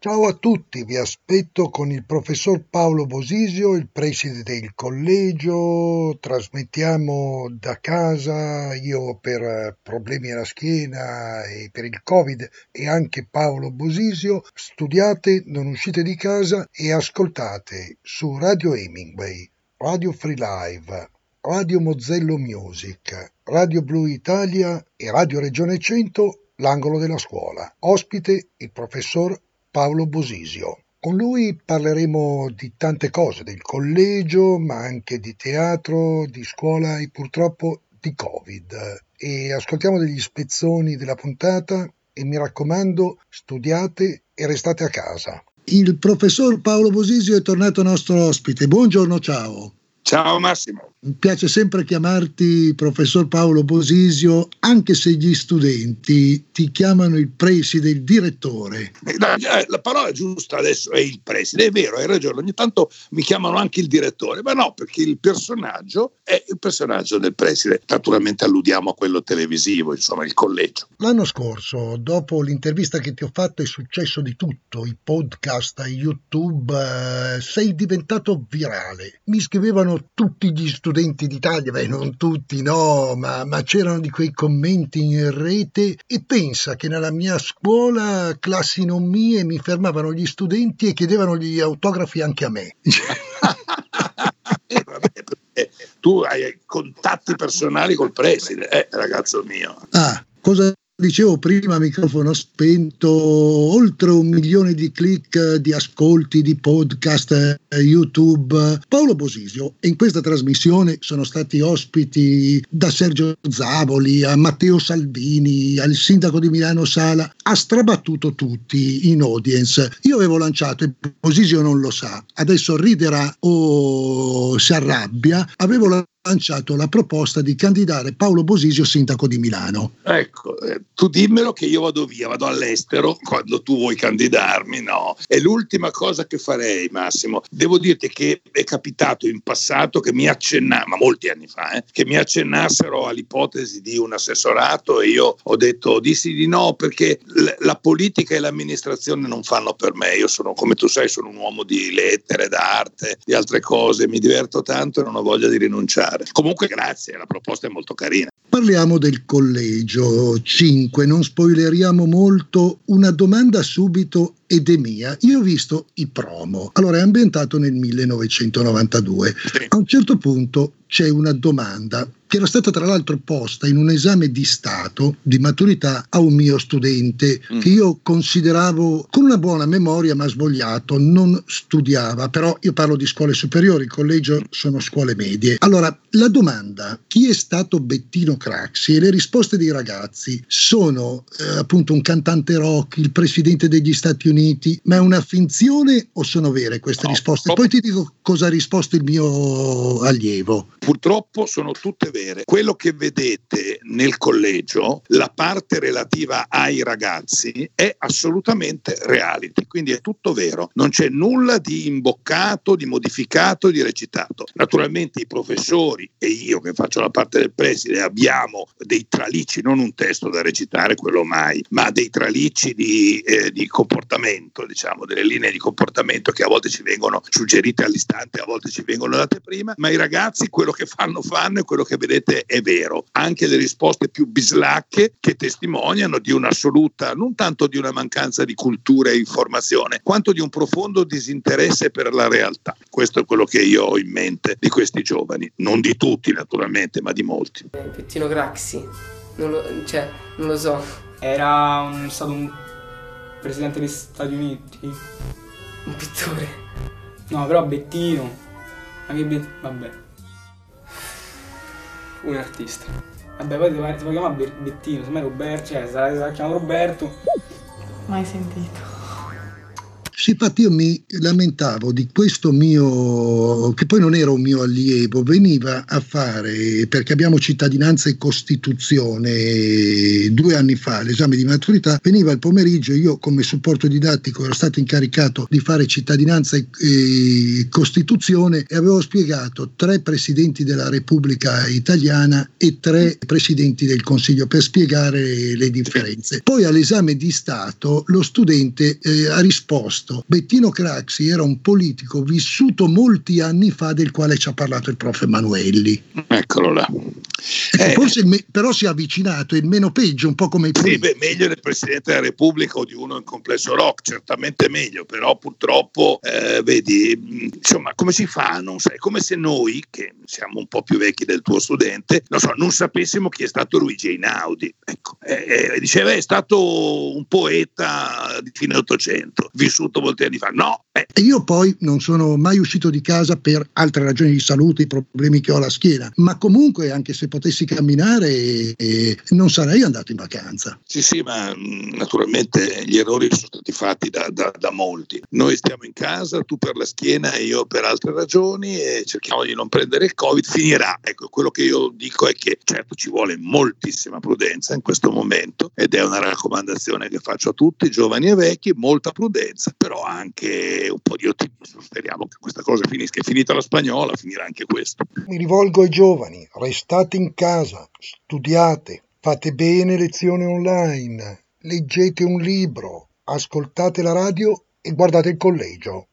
Ciao a tutti, vi aspetto con il professor Paolo Bosisio, il preside del collegio. Trasmettiamo da casa, io per problemi alla schiena e per il Covid e anche Paolo Bosisio. Studiate, non uscite di casa e ascoltate su Radio Hemingway, Radio Free Live, Radio Mozzello Music, Radio Blu Italia e Radio Regione 100 l'angolo della scuola. Ospite il professor Paolo Bosisio. Con lui parleremo di tante cose, del collegio, ma anche di teatro, di scuola e purtroppo di Covid. E ascoltiamo degli spezzoni della puntata e mi raccomando, studiate e restate a casa. Il professor Paolo Bosisio è tornato nostro ospite. Buongiorno, ciao. Ciao Massimo. Piace sempre chiamarti professor Paolo Bosisio, anche se gli studenti ti chiamano il preside, il direttore. La, eh, la parola giusta adesso è il preside, è vero, hai ragione, ogni tanto mi chiamano anche il direttore, ma no, perché il personaggio è il personaggio del preside. Naturalmente alludiamo a quello televisivo, insomma, il collegio. L'anno scorso, dopo l'intervista che ti ho fatto, è successo di tutto, i podcast, YouTube, eh, sei diventato virale. Mi scrivevano tutti gli studenti d'Italia, beh non tutti no, ma, ma c'erano di quei commenti in rete e pensa che nella mia scuola classi non mie mi fermavano gli studenti e chiedevano gli autografi anche a me. eh, vabbè, tu hai contatti personali col preside, eh, ragazzo mio. Ah, cosa Dicevo prima, microfono spento, oltre un milione di click, di ascolti, di podcast, eh, YouTube. Paolo Bosisio, in questa trasmissione sono stati ospiti da Sergio Zavoli a Matteo Salvini, al sindaco di Milano Sala, ha strabattuto tutti in audience. Io avevo lanciato, e Bosisio non lo sa, adesso riderà o si arrabbia, avevo lanciato lanciato la proposta di candidare Paolo Bosisio sindaco di Milano. Ecco, eh, tu dimmelo che io vado via, vado all'estero quando tu vuoi candidarmi, no? È l'ultima cosa che farei, Massimo. Devo dirti che è capitato in passato che mi accennassero, ma molti anni fa, eh, che mi accennassero all'ipotesi di un assessorato e io ho detto dissi di no perché l- la politica e l'amministrazione non fanno per me. Io sono, come tu sai, sono un uomo di lettere, d'arte, di altre cose, mi diverto tanto e non ho voglia di rinunciare fare. Comunque grazie, la proposta è molto carina. Parliamo del collegio 5, non spoileriamo molto, una domanda subito ed è mia. Io ho visto i promo, allora è ambientato nel 1992. Sì. A un certo punto c'è una domanda che era stata tra l'altro posta in un esame di Stato di maturità a un mio studente mm. che io consideravo con una buona memoria ma svogliato, non studiava, però io parlo di scuole superiori, il collegio sono scuole medie. Allora, la domanda chi è stato Bettino Craxi e le risposte dei ragazzi sono eh, appunto un cantante rock, il presidente degli Stati Uniti, ma è una finzione o sono vere queste no, risposte? Poi ti dico cosa ha risposto il mio allievo. Purtroppo sono tutte vere. Quello che vedete nel collegio, la parte relativa ai ragazzi, è assolutamente reality, quindi è tutto vero. Non c'è nulla di imboccato, di modificato, di recitato. Naturalmente i professori e io che faccio la parte del preside abbiamo dei tralicci, non un testo da recitare, quello mai, ma dei tralicci di, eh, di comportamento, diciamo, delle linee di comportamento che a volte ci vengono suggerite all'istante, a volte ci vengono date prima, ma i ragazzi quello che fanno fanno e quello che vedete è vero. Anche le risposte più bislacche che testimoniano di un'assoluta, non tanto di una mancanza di cultura e informazione, quanto di un profondo disinteresse per la realtà. Questo è quello che io ho in mente di questi giovani, non di tutti naturalmente, ma di molti. Pettino Craxi, non lo, cioè, non lo so. Era un, stato un presidente degli Stati Uniti. Un pittore. No, però Bettino. Ma che Bettino? Vabbè un artista. Vabbè, poi si può chiamare Bettino, se me Roberto, cioè sarà chiamato Roberto. Mai sentito. Sì, infatti io mi lamentavo di questo mio, che poi non era un mio allievo, veniva a fare, perché abbiamo cittadinanza e Costituzione due anni fa, l'esame di maturità, veniva il pomeriggio, io come supporto didattico ero stato incaricato di fare cittadinanza e, e Costituzione e avevo spiegato tre presidenti della Repubblica italiana e tre presidenti del Consiglio per spiegare le differenze. Poi all'esame di Stato lo studente eh, ha risposto, Bettino Craxi era un politico vissuto molti anni fa del quale ci ha parlato il prof. Emanuelli. Eccolo là. Ecco, eh, forse me- però si è avvicinato, è il meno peggio, un po' come il Sì, beh, meglio del Presidente della Repubblica o di uno in complesso rock, certamente meglio, però purtroppo, eh, vedi, insomma, come si fa? Non sai, come se noi, che siamo un po' più vecchi del tuo studente, non so, non sapessimo chi è stato Luigi Einaudi. Ecco, eh, diceva è stato un poeta di fine Ottocento, vissuto molti anni fa. No. Eh. E io poi non sono mai uscito di casa per altre ragioni di salute, i problemi che ho alla schiena, ma comunque anche se potessi camminare eh, non sarei andato in vacanza. Sì, sì, ma mm, naturalmente gli errori sono stati fatti da, da, da molti. Noi stiamo in casa, tu per la schiena e io per altre ragioni e cerchiamo di non prendere il Covid, finirà. Ecco, quello che io dico è che certo ci vuole moltissima prudenza in questo momento ed è una raccomandazione che faccio a tutti, giovani e vecchi, molta prudenza, però anche un po' di ottimismo. Speriamo che questa cosa finisca. È finita la spagnola, finirà anche questo. Mi rivolgo ai giovani, restate in casa, studiate, fate bene lezioni online, leggete un libro, ascoltate la radio e guardate il collegio.